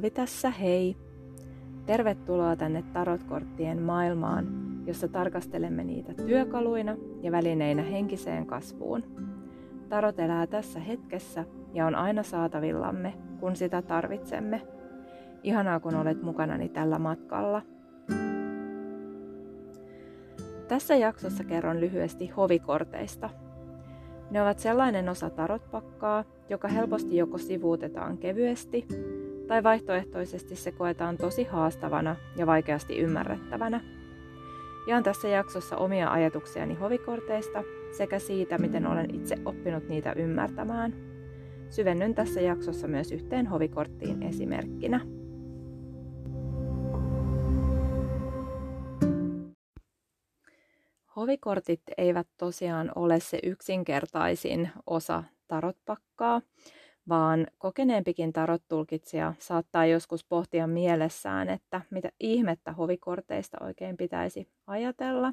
Talvi tässä, hei! Tervetuloa tänne tarotkorttien maailmaan, jossa tarkastelemme niitä työkaluina ja välineinä henkiseen kasvuun. Tarot elää tässä hetkessä ja on aina saatavillamme, kun sitä tarvitsemme. Ihanaa, kun olet mukanani tällä matkalla. Tässä jaksossa kerron lyhyesti hovikorteista. Ne ovat sellainen osa tarotpakkaa, joka helposti joko sivuutetaan kevyesti tai vaihtoehtoisesti se koetaan tosi haastavana ja vaikeasti ymmärrettävänä. Jaan tässä jaksossa omia ajatuksiani hovikorteista sekä siitä, miten olen itse oppinut niitä ymmärtämään. Syvennyn tässä jaksossa myös yhteen hovikorttiin esimerkkinä. Hovikortit eivät tosiaan ole se yksinkertaisin osa tarotpakkaa, vaan kokeneempikin tarottulkitsija saattaa joskus pohtia mielessään, että mitä ihmettä hovikorteista oikein pitäisi ajatella.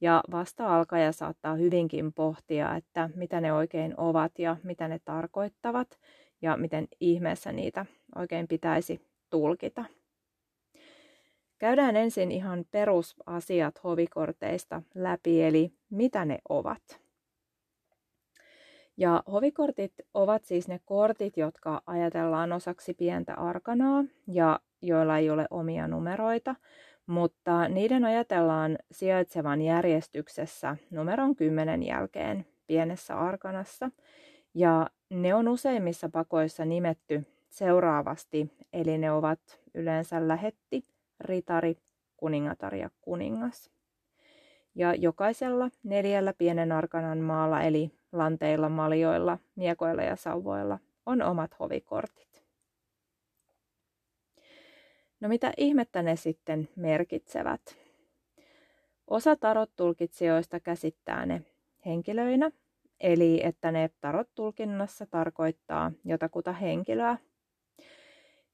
Ja vasta alkaja saattaa hyvinkin pohtia, että mitä ne oikein ovat ja mitä ne tarkoittavat ja miten ihmeessä niitä oikein pitäisi tulkita. Käydään ensin ihan perusasiat hovikorteista läpi, eli mitä ne ovat. Ja hovikortit ovat siis ne kortit, jotka ajatellaan osaksi pientä arkanaa ja joilla ei ole omia numeroita, mutta niiden ajatellaan sijaitsevan järjestyksessä numeron 10 jälkeen pienessä arkanassa. Ja ne on useimmissa pakoissa nimetty seuraavasti, eli ne ovat yleensä lähetti, ritari, kuningatar ja kuningas. Ja jokaisella neljällä pienen arkanan maalla, eli lanteilla, maljoilla, miekoilla ja sauvoilla, on omat hovikortit. No mitä ihmettä ne sitten merkitsevät? Osa tarot-tulkitsijoista käsittää ne henkilöinä, eli että ne tarot-tulkinnassa tarkoittaa jotakuta henkilöä –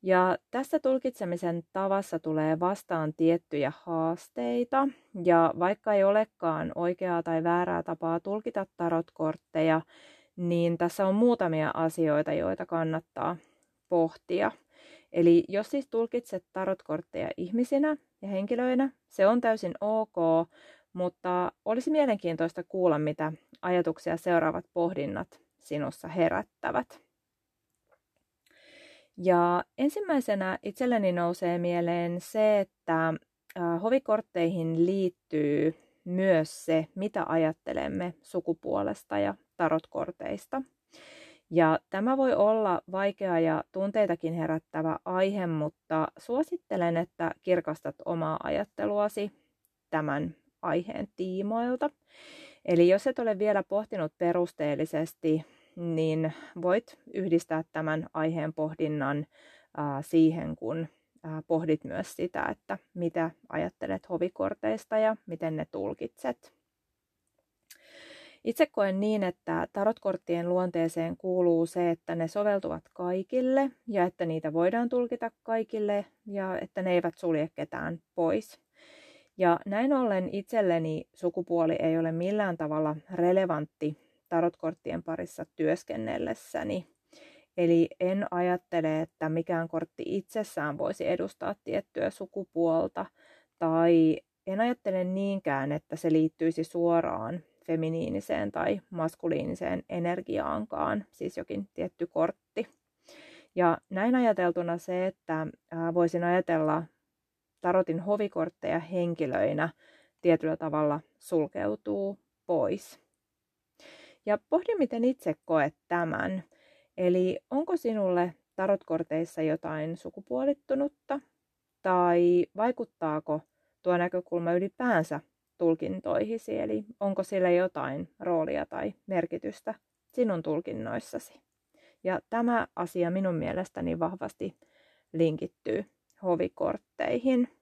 ja tässä tulkitsemisen tavassa tulee vastaan tiettyjä haasteita, ja vaikka ei olekaan oikeaa tai väärää tapaa tulkita tarotkortteja, niin tässä on muutamia asioita, joita kannattaa pohtia. Eli jos siis tulkitset tarotkortteja ihmisinä ja henkilöinä, se on täysin ok, mutta olisi mielenkiintoista kuulla, mitä ajatuksia seuraavat pohdinnat sinussa herättävät. Ja ensimmäisenä itselleni nousee mieleen se, että hovikortteihin liittyy myös se, mitä ajattelemme sukupuolesta ja tarotkorteista. Ja tämä voi olla vaikea ja tunteitakin herättävä aihe, mutta suosittelen, että kirkastat omaa ajatteluasi tämän aiheen tiimoilta. Eli jos et ole vielä pohtinut perusteellisesti niin voit yhdistää tämän aiheen pohdinnan siihen, kun pohdit myös sitä, että mitä ajattelet hovikorteista ja miten ne tulkitset. Itse koen niin, että tarotkorttien luonteeseen kuuluu se, että ne soveltuvat kaikille ja että niitä voidaan tulkita kaikille ja että ne eivät sulje ketään pois. Ja näin ollen itselleni sukupuoli ei ole millään tavalla relevantti tarotkorttien parissa työskennellessäni. Eli en ajattele, että mikään kortti itsessään voisi edustaa tiettyä sukupuolta, tai en ajattele niinkään, että se liittyisi suoraan feminiiniseen tai maskuliiniseen energiaankaan, siis jokin tietty kortti. Ja näin ajateltuna se, että voisin ajatella tarotin hovikortteja henkilöinä tietyllä tavalla sulkeutuu pois. Ja pohdi, miten itse koet tämän. Eli onko sinulle tarotkorteissa jotain sukupuolittunutta? Tai vaikuttaako tuo näkökulma ylipäänsä tulkintoihisi? Eli onko sillä jotain roolia tai merkitystä sinun tulkinnoissasi? Ja tämä asia minun mielestäni vahvasti linkittyy hovikortteihin.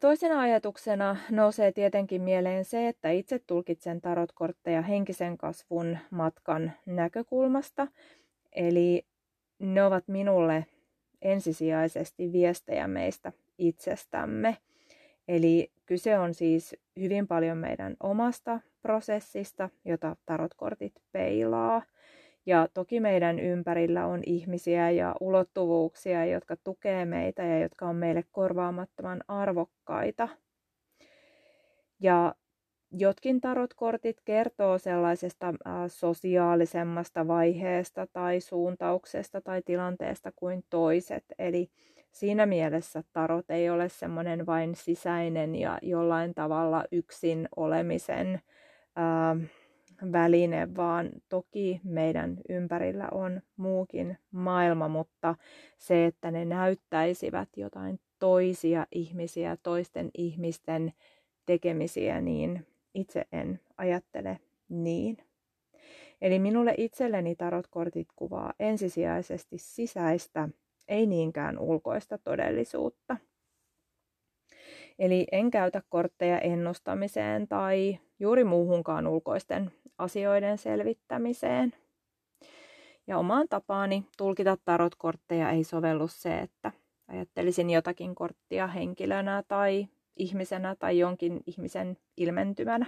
Toisena ajatuksena nousee tietenkin mieleen se, että itse tulkitsen tarotkortteja henkisen kasvun matkan näkökulmasta. Eli ne ovat minulle ensisijaisesti viestejä meistä itsestämme. Eli kyse on siis hyvin paljon meidän omasta prosessista, jota tarotkortit peilaa. Ja toki meidän ympärillä on ihmisiä ja ulottuvuuksia, jotka tukee meitä ja jotka on meille korvaamattoman arvokkaita. Ja jotkin tarotkortit kertoo sellaisesta sosiaalisemmasta vaiheesta tai suuntauksesta tai tilanteesta kuin toiset. Eli siinä mielessä tarot ei ole semmoinen vain sisäinen ja jollain tavalla yksin olemisen väline, vaan toki meidän ympärillä on muukin maailma, mutta se, että ne näyttäisivät jotain toisia ihmisiä, toisten ihmisten tekemisiä, niin itse en ajattele niin. Eli minulle itselleni tarotkortit kuvaa ensisijaisesti sisäistä ei niinkään ulkoista todellisuutta. Eli en käytä kortteja ennustamiseen tai juuri muuhunkaan ulkoisten asioiden selvittämiseen. Ja omaan tapaani tulkita tarotkortteja ei sovellu se, että ajattelisin jotakin korttia henkilönä tai ihmisenä tai jonkin ihmisen ilmentymänä.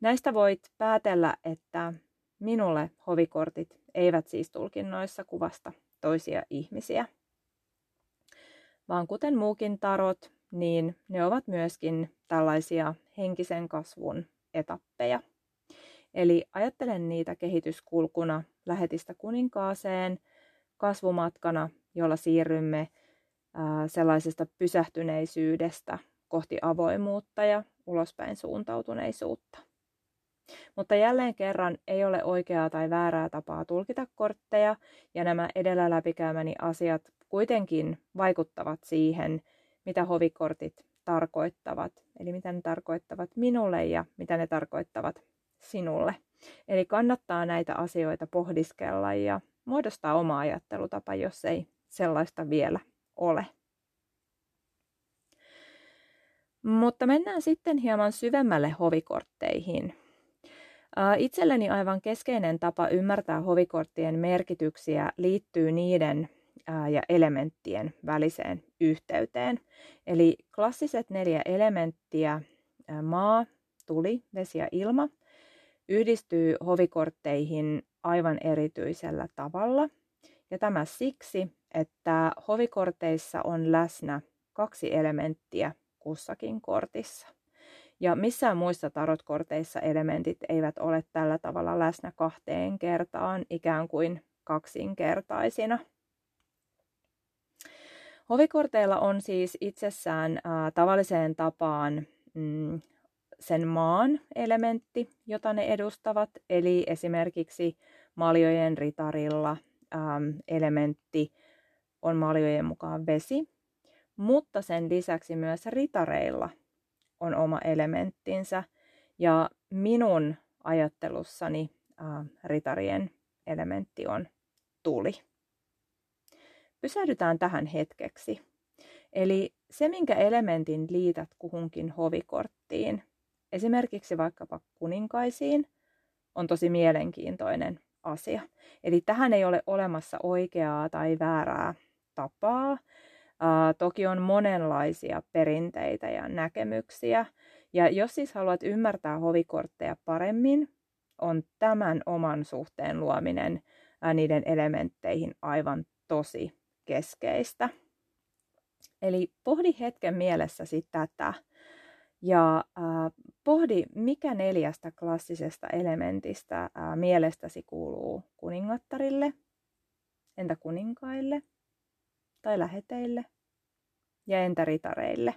Näistä voit päätellä, että minulle hovikortit eivät siis tulkinnoissa kuvasta toisia ihmisiä, vaan kuten muukin tarot, niin ne ovat myöskin tällaisia henkisen kasvun etappeja. Eli ajattelen niitä kehityskulkuna lähetistä kuninkaaseen kasvumatkana, jolla siirrymme sellaisesta pysähtyneisyydestä kohti avoimuutta ja ulospäin suuntautuneisuutta. Mutta jälleen kerran ei ole oikeaa tai väärää tapaa tulkita kortteja, ja nämä edellä läpikäymäni asiat kuitenkin vaikuttavat siihen, mitä hovikortit tarkoittavat, eli mitä ne tarkoittavat minulle ja mitä ne tarkoittavat sinulle. Eli kannattaa näitä asioita pohdiskella ja muodostaa oma ajattelutapa, jos ei sellaista vielä ole. Mutta mennään sitten hieman syvemmälle hovikortteihin. Itselleni aivan keskeinen tapa ymmärtää hovikorttien merkityksiä liittyy niiden ja elementtien väliseen yhteyteen. Eli klassiset neljä elementtiä, maa, tuli, vesi ja ilma, yhdistyy hovikortteihin aivan erityisellä tavalla. Ja tämä siksi, että hovikorteissa on läsnä kaksi elementtiä kussakin kortissa. Ja missään muissa tarotkorteissa elementit eivät ole tällä tavalla läsnä kahteen kertaan ikään kuin kaksinkertaisina. Hovikorteilla on siis itsessään äh, tavalliseen tapaan mm, sen maan elementti, jota ne edustavat, eli esimerkiksi maljojen ritarilla ähm, elementti on maljojen mukaan vesi, mutta sen lisäksi myös ritareilla on oma elementtinsä ja minun ajattelussani äh, ritarien elementti on tuli. Pysähdytään tähän hetkeksi. Eli se, minkä elementin liität kuhunkin hovikorttiin, esimerkiksi vaikkapa kuninkaisiin, on tosi mielenkiintoinen asia. Eli tähän ei ole olemassa oikeaa tai väärää tapaa, Uh, toki on monenlaisia perinteitä ja näkemyksiä. Ja jos siis haluat ymmärtää hovikortteja paremmin, on tämän oman suhteen luominen uh, niiden elementteihin aivan tosi keskeistä. Eli pohdi hetken mielessäsi tätä ja uh, pohdi, mikä neljästä klassisesta elementistä uh, mielestäsi kuuluu kuningattarille, entä kuninkaille, tai läheteille ja entä ritareille.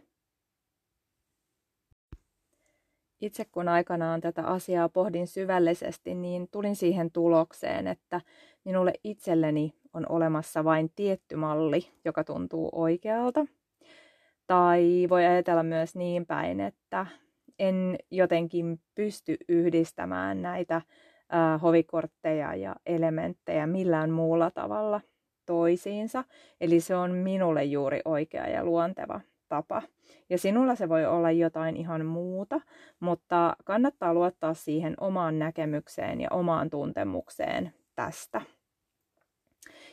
Itse kun aikanaan tätä asiaa pohdin syvällisesti, niin tulin siihen tulokseen, että minulle itselleni on olemassa vain tietty malli, joka tuntuu oikealta. Tai voi ajatella myös niin päin, että en jotenkin pysty yhdistämään näitä hovikortteja ja elementtejä millään muulla tavalla – toisiinsa. Eli se on minulle juuri oikea ja luonteva tapa. Ja sinulla se voi olla jotain ihan muuta, mutta kannattaa luottaa siihen omaan näkemykseen ja omaan tuntemukseen tästä.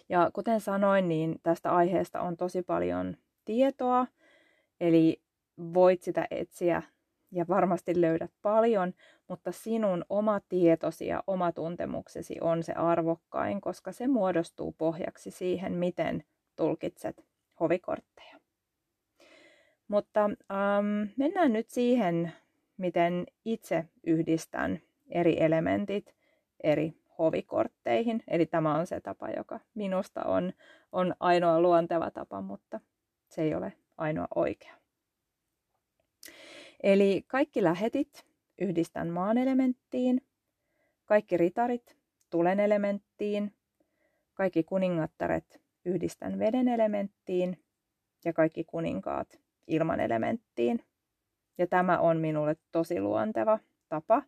Ja kuten sanoin, niin tästä aiheesta on tosi paljon tietoa, eli voit sitä etsiä ja varmasti löydät paljon, mutta sinun oma tietosi ja oma tuntemuksesi on se arvokkain, koska se muodostuu pohjaksi siihen, miten tulkitset hovikortteja. Mutta ähm, mennään nyt siihen, miten itse yhdistän eri elementit eri hovikortteihin. Eli tämä on se tapa, joka minusta on, on ainoa luonteva tapa, mutta se ei ole ainoa oikea. Eli kaikki lähetit yhdistän maan elementtiin, kaikki ritarit tulen elementtiin, kaikki kuningattaret yhdistän veden elementtiin ja kaikki kuninkaat ilman elementtiin. Ja tämä on minulle tosi luonteva tapa.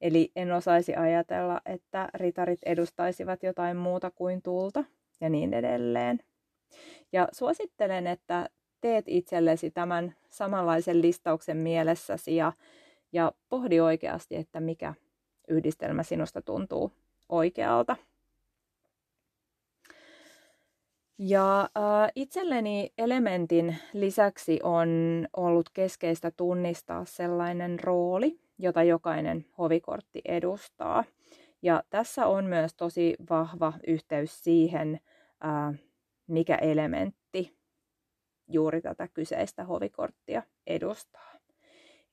Eli en osaisi ajatella, että ritarit edustaisivat jotain muuta kuin tulta ja niin edelleen. Ja suosittelen, että teet itsellesi tämän samanlaisen listauksen mielessäsi ja, ja pohdi oikeasti, että mikä yhdistelmä sinusta tuntuu oikealta. Ja äh, itselleni elementin lisäksi on ollut keskeistä tunnistaa sellainen rooli, jota jokainen hovikortti edustaa. Ja tässä on myös tosi vahva yhteys siihen, äh, mikä elementti juuri tätä kyseistä hovikorttia edustaa.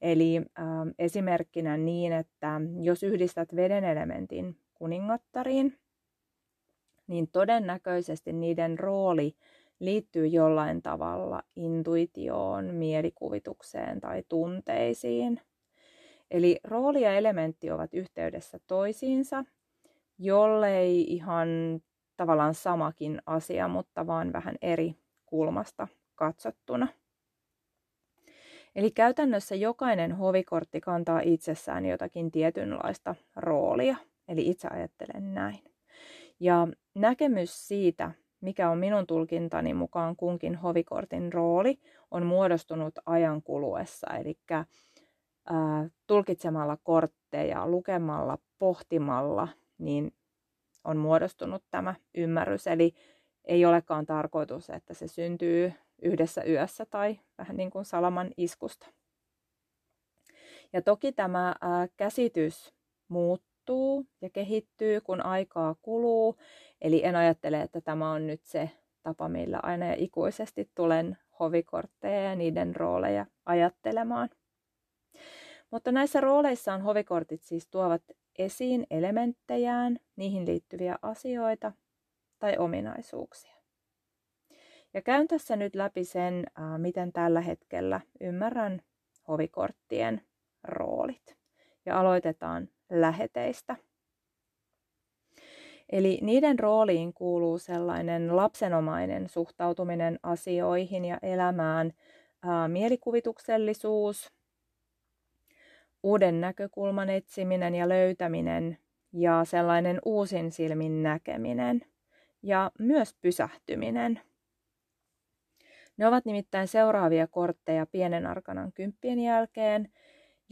Eli äh, esimerkkinä niin, että jos yhdistät veden elementin kuningattariin, niin todennäköisesti niiden rooli liittyy jollain tavalla intuitioon, mielikuvitukseen tai tunteisiin. Eli rooli ja elementti ovat yhteydessä toisiinsa, jollei ihan tavallaan samakin asia, mutta vaan vähän eri kulmasta katsottuna. Eli käytännössä jokainen hovikortti kantaa itsessään jotakin tietynlaista roolia. Eli itse ajattelen näin. Ja näkemys siitä, mikä on minun tulkintani mukaan kunkin hovikortin rooli, on muodostunut ajan kuluessa. Eli ää, tulkitsemalla kortteja, lukemalla, pohtimalla, niin on muodostunut tämä ymmärrys. Eli ei olekaan tarkoitus, että se syntyy yhdessä yössä tai vähän niin kuin salaman iskusta. Ja toki tämä ää, käsitys muuttuu muuttuu ja kehittyy, kun aikaa kuluu. Eli en ajattele, että tämä on nyt se tapa, millä aina ja ikuisesti tulen hovikortteja ja niiden rooleja ajattelemaan. Mutta näissä rooleissa on hovikortit siis tuovat esiin elementtejään, niihin liittyviä asioita tai ominaisuuksia. Ja käyn tässä nyt läpi sen, miten tällä hetkellä ymmärrän hovikorttien roolit. Ja aloitetaan läheteistä. Eli niiden rooliin kuuluu sellainen lapsenomainen suhtautuminen asioihin ja elämään, ää, mielikuvituksellisuus, uuden näkökulman etsiminen ja löytäminen ja sellainen uusin silmin näkeminen ja myös pysähtyminen. Ne ovat nimittäin seuraavia kortteja pienen arkanan kymppien jälkeen –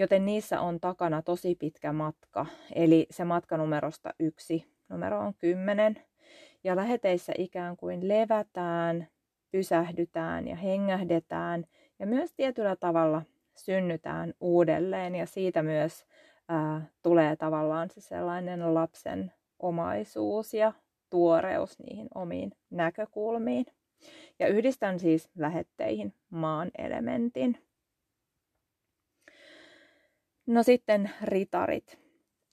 joten niissä on takana tosi pitkä matka, eli se matkanumerosta yksi, numero on kymmenen. Ja läheteissä ikään kuin levätään, pysähdytään ja hengähdetään ja myös tietyllä tavalla synnytään uudelleen ja siitä myös ää, tulee tavallaan se sellainen lapsen omaisuus ja tuoreus niihin omiin näkökulmiin. Ja yhdistän siis lähetteihin maan elementin. No sitten ritarit.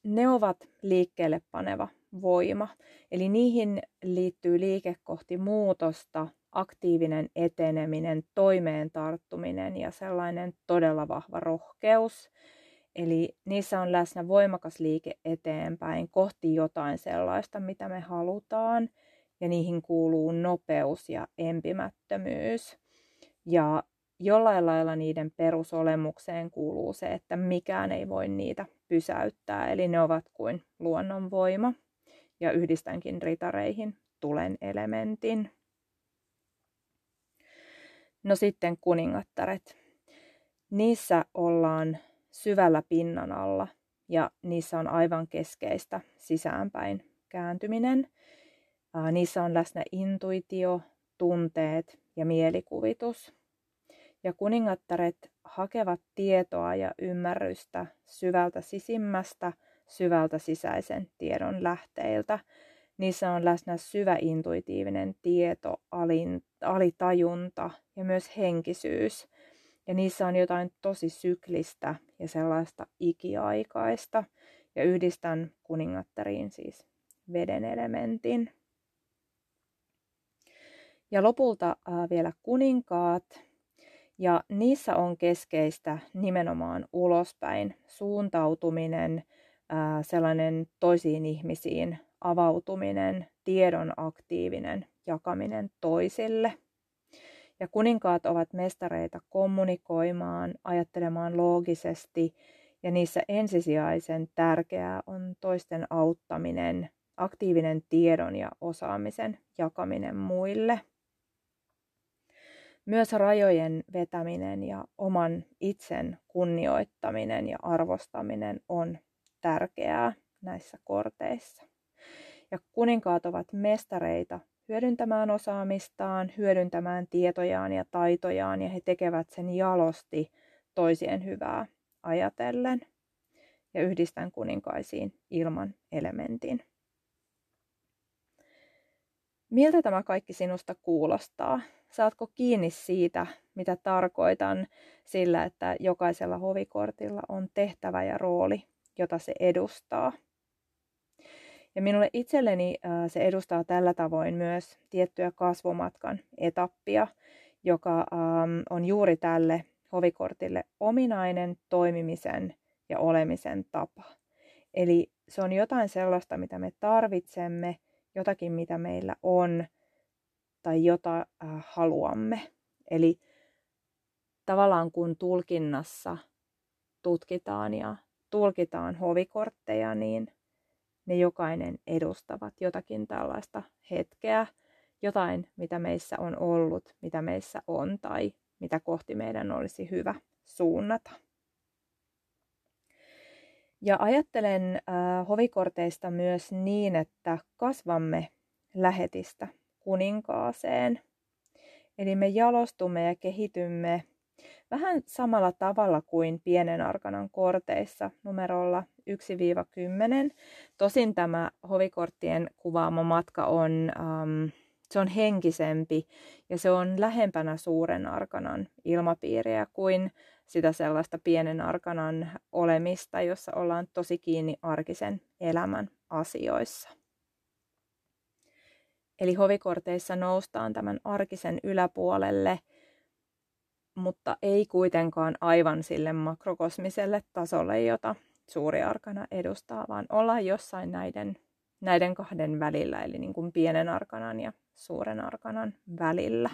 Ne ovat liikkeelle paneva voima. Eli niihin liittyy liike kohti muutosta, aktiivinen eteneminen, toimeen tarttuminen ja sellainen todella vahva rohkeus. Eli niissä on läsnä voimakas liike eteenpäin kohti jotain sellaista, mitä me halutaan. Ja niihin kuuluu nopeus ja empimättömyys. Ja jollain lailla niiden perusolemukseen kuuluu se, että mikään ei voi niitä pysäyttää, eli ne ovat kuin luonnonvoima. Ja yhdistänkin ritareihin tulen elementin. No sitten kuningattaret. Niissä ollaan syvällä pinnan alla ja niissä on aivan keskeistä sisäänpäin kääntyminen. Niissä on läsnä intuitio, tunteet ja mielikuvitus. Ja kuningattaret hakevat tietoa ja ymmärrystä syvältä sisimmästä, syvältä sisäisen tiedon lähteiltä. Niissä on läsnä syvä intuitiivinen tieto, alin, alitajunta ja myös henkisyys. Ja niissä on jotain tosi syklistä ja sellaista ikiaikaista. Ja yhdistän kuningatteriin siis veden elementin. Ja lopulta äh, vielä kuninkaat. Ja niissä on keskeistä nimenomaan ulospäin suuntautuminen, sellainen toisiin ihmisiin avautuminen, tiedon aktiivinen jakaminen toisille. Ja kuninkaat ovat mestareita kommunikoimaan, ajattelemaan loogisesti, ja niissä ensisijaisen tärkeää on toisten auttaminen, aktiivinen tiedon ja osaamisen jakaminen muille. Myös rajojen vetäminen ja oman itsen kunnioittaminen ja arvostaminen on tärkeää näissä korteissa. Ja kuninkaat ovat mestareita hyödyntämään osaamistaan, hyödyntämään tietojaan ja taitojaan, ja he tekevät sen jalosti toisien hyvää ajatellen. Ja yhdistän kuninkaisiin ilman elementin. Miltä tämä kaikki sinusta kuulostaa? Saatko kiinni siitä, mitä tarkoitan sillä, että jokaisella hovikortilla on tehtävä ja rooli, jota se edustaa? Ja minulle itselleni se edustaa tällä tavoin myös tiettyä kasvomatkan etappia, joka on juuri tälle hovikortille ominainen toimimisen ja olemisen tapa. Eli se on jotain sellaista, mitä me tarvitsemme, jotakin, mitä meillä on tai jota äh, haluamme. Eli tavallaan kun tulkinnassa tutkitaan ja tulkitaan hovikortteja, niin ne jokainen edustavat jotakin tällaista hetkeä, jotain, mitä meissä on ollut, mitä meissä on tai mitä kohti meidän olisi hyvä suunnata. Ja ajattelen äh, hovikorteista myös niin, että kasvamme lähetistä kuninkaaseen. Eli me jalostumme ja kehitymme vähän samalla tavalla kuin pienen arkanan korteissa numerolla 1-10. Tosin tämä hovikorttien kuvaama matka on, um, se on henkisempi ja se on lähempänä suuren arkanan ilmapiiriä kuin sitä sellaista pienen arkanan olemista, jossa ollaan tosi kiinni arkisen elämän asioissa. Eli hovikorteissa noustaan tämän arkisen yläpuolelle, mutta ei kuitenkaan aivan sille makrokosmiselle tasolle, jota suuri arkana edustaa, vaan ollaan jossain näiden, näiden kahden välillä, eli niin kuin pienen arkanan ja suuren arkanan välillä.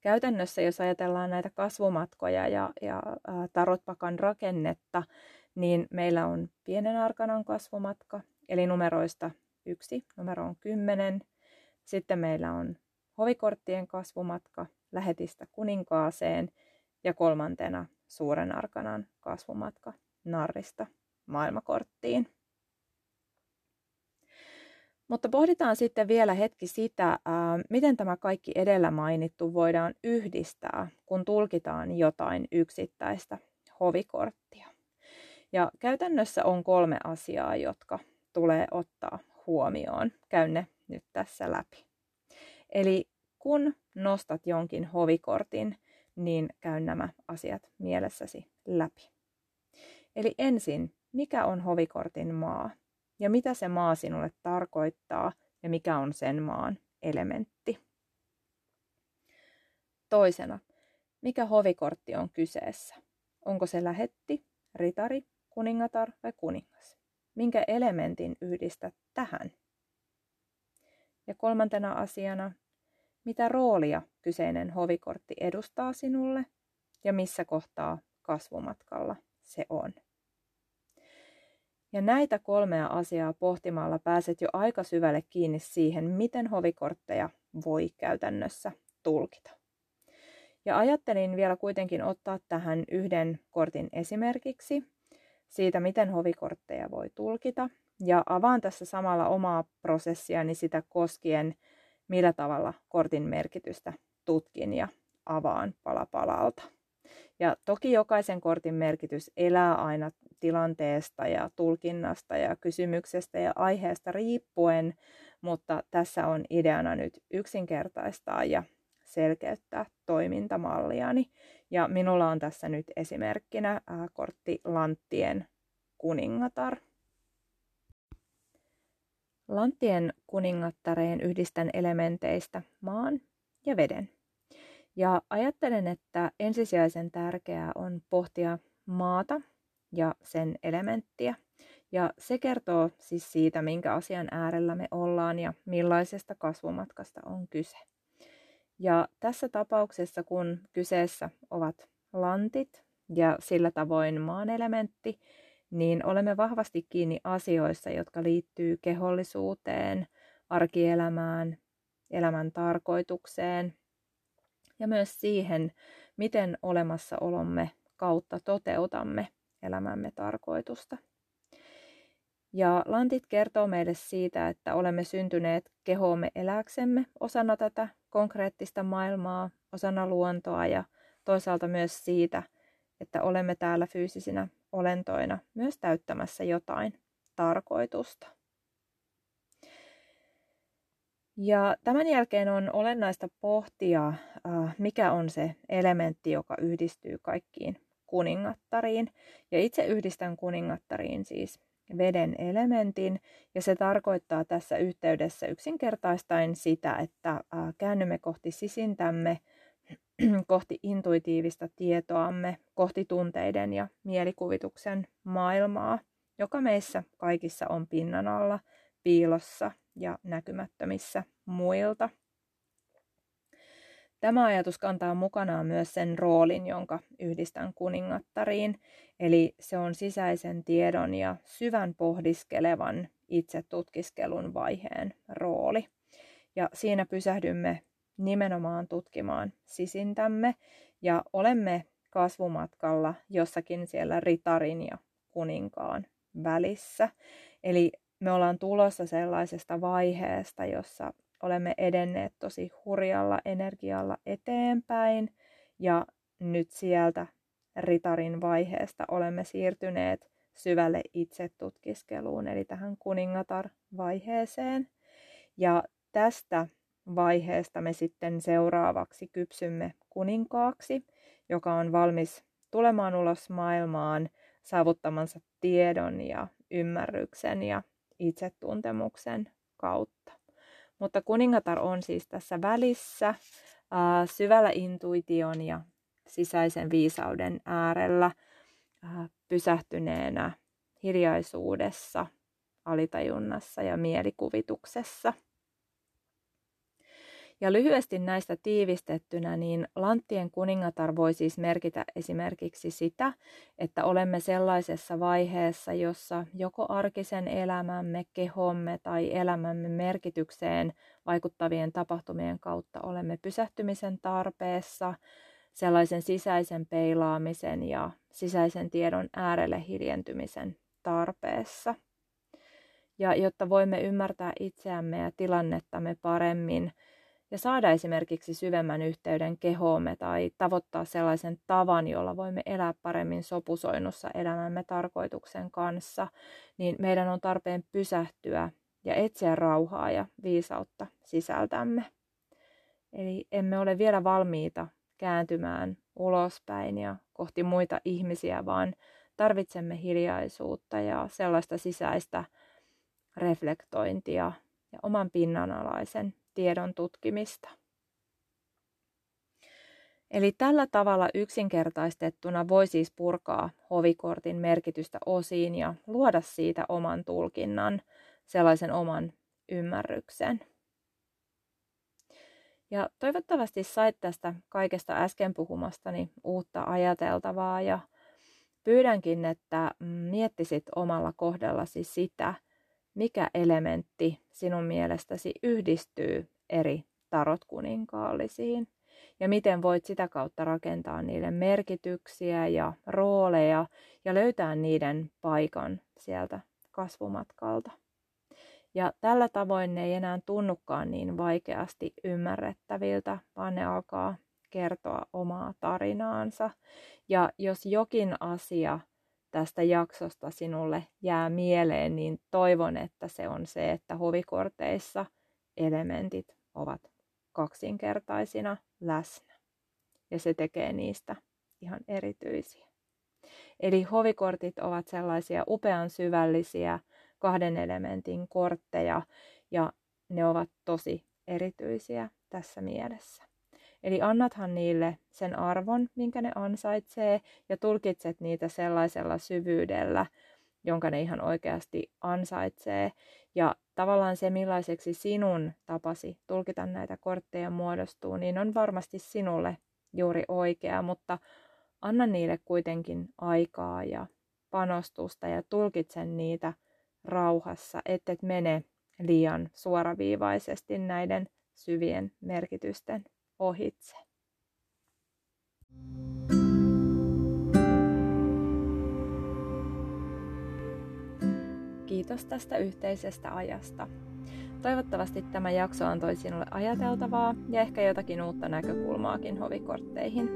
Käytännössä, jos ajatellaan näitä kasvumatkoja ja, ja tarotpakan rakennetta, niin meillä on pienen arkanan kasvumatka, eli numeroista yksi, numero on 10. Sitten meillä on hovikorttien kasvumatka lähetistä kuninkaaseen ja kolmantena suuren arkanan kasvumatka narrista maailmakorttiin. Mutta pohditaan sitten vielä hetki sitä, miten tämä kaikki edellä mainittu voidaan yhdistää, kun tulkitaan jotain yksittäistä hovikorttia. Ja käytännössä on kolme asiaa, jotka tulee ottaa huomioon. Käyn ne nyt tässä läpi. Eli kun nostat jonkin hovikortin, niin käy nämä asiat mielessäsi läpi. Eli ensin, mikä on hovikortin maa? Ja mitä se maa sinulle tarkoittaa ja mikä on sen maan elementti? Toisena, mikä hovikortti on kyseessä? Onko se lähetti, ritari, kuningatar vai kuningas? Minkä elementin yhdistät tähän? Ja kolmantena asiana, mitä roolia kyseinen hovikortti edustaa sinulle ja missä kohtaa kasvumatkalla se on. Ja näitä kolmea asiaa pohtimalla pääset jo aika syvälle kiinni siihen, miten hovikortteja voi käytännössä tulkita. Ja ajattelin vielä kuitenkin ottaa tähän yhden kortin esimerkiksi siitä, miten hovikortteja voi tulkita. Ja avaan tässä samalla omaa prosessiani sitä koskien, millä tavalla kortin merkitystä tutkin ja avaan pala palalta. Ja toki jokaisen kortin merkitys elää aina tilanteesta ja tulkinnasta ja kysymyksestä ja aiheesta riippuen, mutta tässä on ideana nyt yksinkertaistaa ja selkeyttää toimintamalliani. Ja minulla on tässä nyt esimerkkinä kortti Lanttien kuningatar. Lanttien kuningattareen yhdistän elementeistä maan ja veden. Ja ajattelen, että ensisijaisen tärkeää on pohtia maata ja sen elementtiä. Ja se kertoo siis siitä, minkä asian äärellä me ollaan ja millaisesta kasvumatkasta on kyse. Ja tässä tapauksessa, kun kyseessä ovat lantit ja sillä tavoin maan elementti, niin olemme vahvasti kiinni asioissa, jotka liittyy kehollisuuteen, arkielämään, elämän tarkoitukseen ja myös siihen, miten olemassaolomme kautta toteutamme elämämme tarkoitusta. Ja lantit kertoo meille siitä, että olemme syntyneet kehoomme eläksemme osana tätä konkreettista maailmaa, osana luontoa ja toisaalta myös siitä, että olemme täällä fyysisinä olentoina myös täyttämässä jotain tarkoitusta. Ja tämän jälkeen on olennaista pohtia, äh, mikä on se elementti, joka yhdistyy kaikkiin kuningattariin. Ja itse yhdistän kuningattariin siis veden elementin, ja se tarkoittaa tässä yhteydessä yksinkertaistaen sitä, että käännymme kohti sisintämme, kohti intuitiivista tietoamme, kohti tunteiden ja mielikuvituksen maailmaa, joka meissä kaikissa on pinnan alla, piilossa ja näkymättömissä muilta. Tämä ajatus kantaa mukanaan myös sen roolin, jonka yhdistän kuningattariin, eli se on sisäisen tiedon ja syvän pohdiskelevan itse tutkiskelun vaiheen rooli. Ja siinä pysähdymme nimenomaan tutkimaan sisintämme ja olemme kasvumatkalla jossakin siellä ritarin ja kuninkaan välissä. Eli me ollaan tulossa sellaisesta vaiheesta, jossa olemme edenneet tosi hurjalla energialla eteenpäin ja nyt sieltä ritarin vaiheesta olemme siirtyneet syvälle itsetutkiskeluun, eli tähän kuningatar-vaiheeseen. Ja tästä vaiheesta me sitten seuraavaksi kypsymme kuninkaaksi, joka on valmis tulemaan ulos maailmaan saavuttamansa tiedon ja ymmärryksen ja itsetuntemuksen kautta. Mutta kuningatar on siis tässä välissä syvällä intuition ja sisäisen viisauden äärellä äh, pysähtyneenä hiljaisuudessa, alitajunnassa ja mielikuvituksessa – ja lyhyesti näistä tiivistettynä, niin Lanttien kuningatar voi siis merkitä esimerkiksi sitä, että olemme sellaisessa vaiheessa, jossa joko arkisen elämämme, kehomme tai elämämme merkitykseen vaikuttavien tapahtumien kautta olemme pysähtymisen tarpeessa, sellaisen sisäisen peilaamisen ja sisäisen tiedon äärelle hiljentymisen tarpeessa. Ja jotta voimme ymmärtää itseämme ja tilannettamme paremmin, ja saada esimerkiksi syvemmän yhteyden kehoomme tai tavoittaa sellaisen tavan, jolla voimme elää paremmin sopusoinnussa elämämme tarkoituksen kanssa, niin meidän on tarpeen pysähtyä ja etsiä rauhaa ja viisautta sisältämme. Eli emme ole vielä valmiita kääntymään ulospäin ja kohti muita ihmisiä, vaan tarvitsemme hiljaisuutta ja sellaista sisäistä reflektointia ja oman pinnanalaisen tiedon tutkimista. Eli tällä tavalla yksinkertaistettuna voi siis purkaa hovikortin merkitystä osiin ja luoda siitä oman tulkinnan, sellaisen oman ymmärryksen. Ja toivottavasti sait tästä kaikesta äsken puhumastani uutta ajateltavaa ja pyydänkin, että miettisit omalla kohdallasi sitä, mikä elementti sinun mielestäsi yhdistyy eri tarot-kuninkaallisiin ja miten voit sitä kautta rakentaa niiden merkityksiä ja rooleja ja löytää niiden paikan sieltä kasvumatkalta. Ja tällä tavoin ne ei enää tunnukaan niin vaikeasti ymmärrettäviltä, vaan ne alkaa kertoa omaa tarinaansa. Ja jos jokin asia tästä jaksosta sinulle jää mieleen, niin toivon, että se on se, että hovikorteissa elementit ovat kaksinkertaisina läsnä. Ja se tekee niistä ihan erityisiä. Eli hovikortit ovat sellaisia upean syvällisiä kahden elementin kortteja ja ne ovat tosi erityisiä tässä mielessä. Eli annathan niille sen arvon, minkä ne ansaitsee, ja tulkitset niitä sellaisella syvyydellä, jonka ne ihan oikeasti ansaitsee. Ja tavallaan se, millaiseksi sinun tapasi tulkita näitä kortteja muodostuu, niin on varmasti sinulle juuri oikea, mutta anna niille kuitenkin aikaa ja panostusta ja tulkitsen niitä rauhassa, ettet mene liian suoraviivaisesti näiden syvien merkitysten ohitse. Kiitos tästä yhteisestä ajasta. Toivottavasti tämä jakso antoi sinulle ajateltavaa ja ehkä jotakin uutta näkökulmaakin hovikortteihin.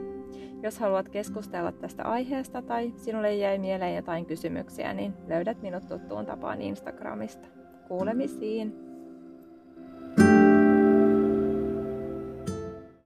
Jos haluat keskustella tästä aiheesta tai sinulle jäi mieleen jotain kysymyksiä, niin löydät minut tuttuun tapaan Instagramista. Kuulemisiin!